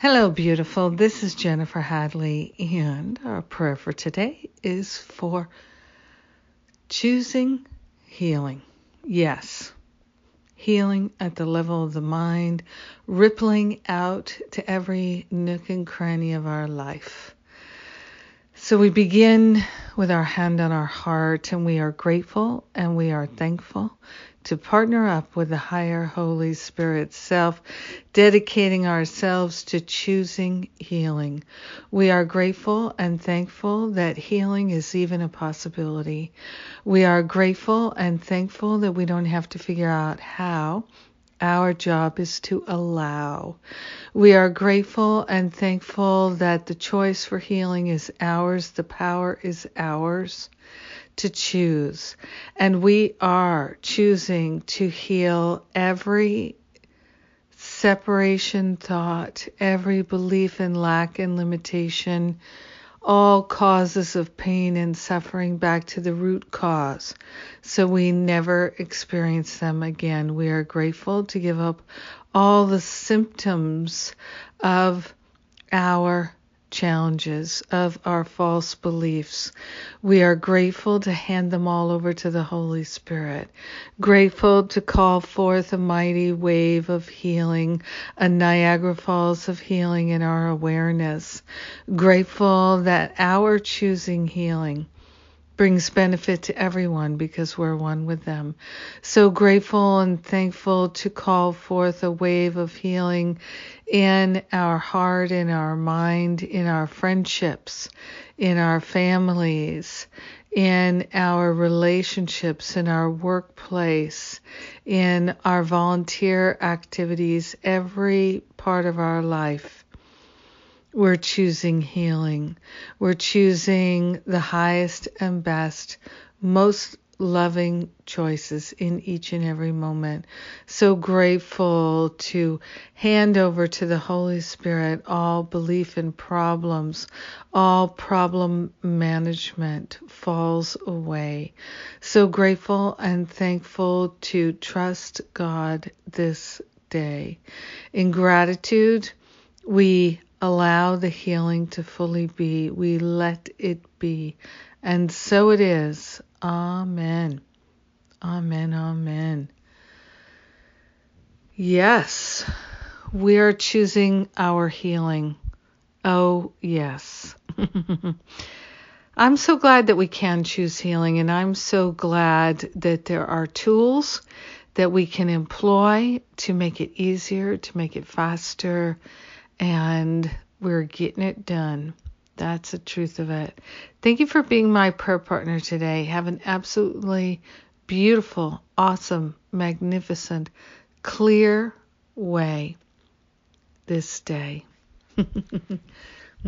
Hello, beautiful. This is Jennifer Hadley, and our prayer for today is for choosing healing. Yes, healing at the level of the mind, rippling out to every nook and cranny of our life. So we begin with our hand on our heart, and we are grateful and we are thankful to partner up with the higher Holy Spirit self, dedicating ourselves to choosing healing. We are grateful and thankful that healing is even a possibility. We are grateful and thankful that we don't have to figure out how. Our job is to allow. We are grateful and thankful that the choice for healing is ours, the power is ours to choose. And we are choosing to heal every separation thought, every belief in lack and limitation, all causes of pain and suffering back to the root cause so we never experience them again. We are grateful to give up all the symptoms of our challenges, of our false beliefs. We are grateful to hand them all over to the Holy Spirit, grateful to call forth a mighty wave of healing, a Niagara Falls of healing in our awareness, grateful that our choosing healing brings benefit to everyone because we're one with them. So grateful and thankful to call forth a wave of healing in our heart, in our mind, in our friendships, in our families, in our relationships, in our workplace, in our volunteer activities, every part of our life we're choosing healing. We're choosing the highest and best, most loving choices in each and every moment. So grateful to hand over to the Holy Spirit all belief in problems, all problem management falls away. So grateful and thankful to trust God this day. In gratitude, we allow the healing to fully be. We let it be. And so it is. Amen. Amen. Amen. Yes, we are choosing our healing. Oh, yes. I'm so glad that we can choose healing, and I'm so glad that there are tools that we can employ to make it easier, to make it faster, and we're getting it done. That's the truth of it. Thank you for being my prayer partner today. Have an absolutely beautiful, awesome, magnificent, clear way this day.